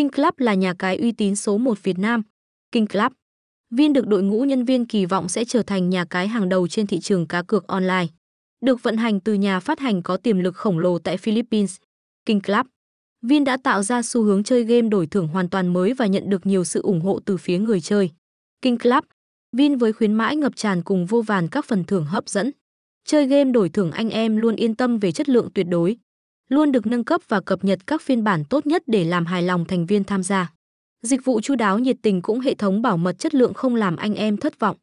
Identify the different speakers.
Speaker 1: King Club là nhà cái uy tín số 1 Việt Nam. King Club viên được đội ngũ nhân viên kỳ vọng sẽ trở thành nhà cái hàng đầu trên thị trường cá cược online. Được vận hành từ nhà phát hành có tiềm lực khổng lồ tại Philippines, King Club. viên đã tạo ra xu hướng chơi game đổi thưởng hoàn toàn mới và nhận được nhiều sự ủng hộ từ phía người chơi. King Club, Vin với khuyến mãi ngập tràn cùng vô vàn các phần thưởng hấp dẫn. Chơi game đổi thưởng anh em luôn yên tâm về chất lượng tuyệt đối. Luôn được nâng cấp và cập nhật các phiên bản tốt nhất để làm hài lòng thành viên tham gia. Dịch vụ chu đáo nhiệt tình cũng hệ thống bảo mật chất lượng không làm anh em thất vọng.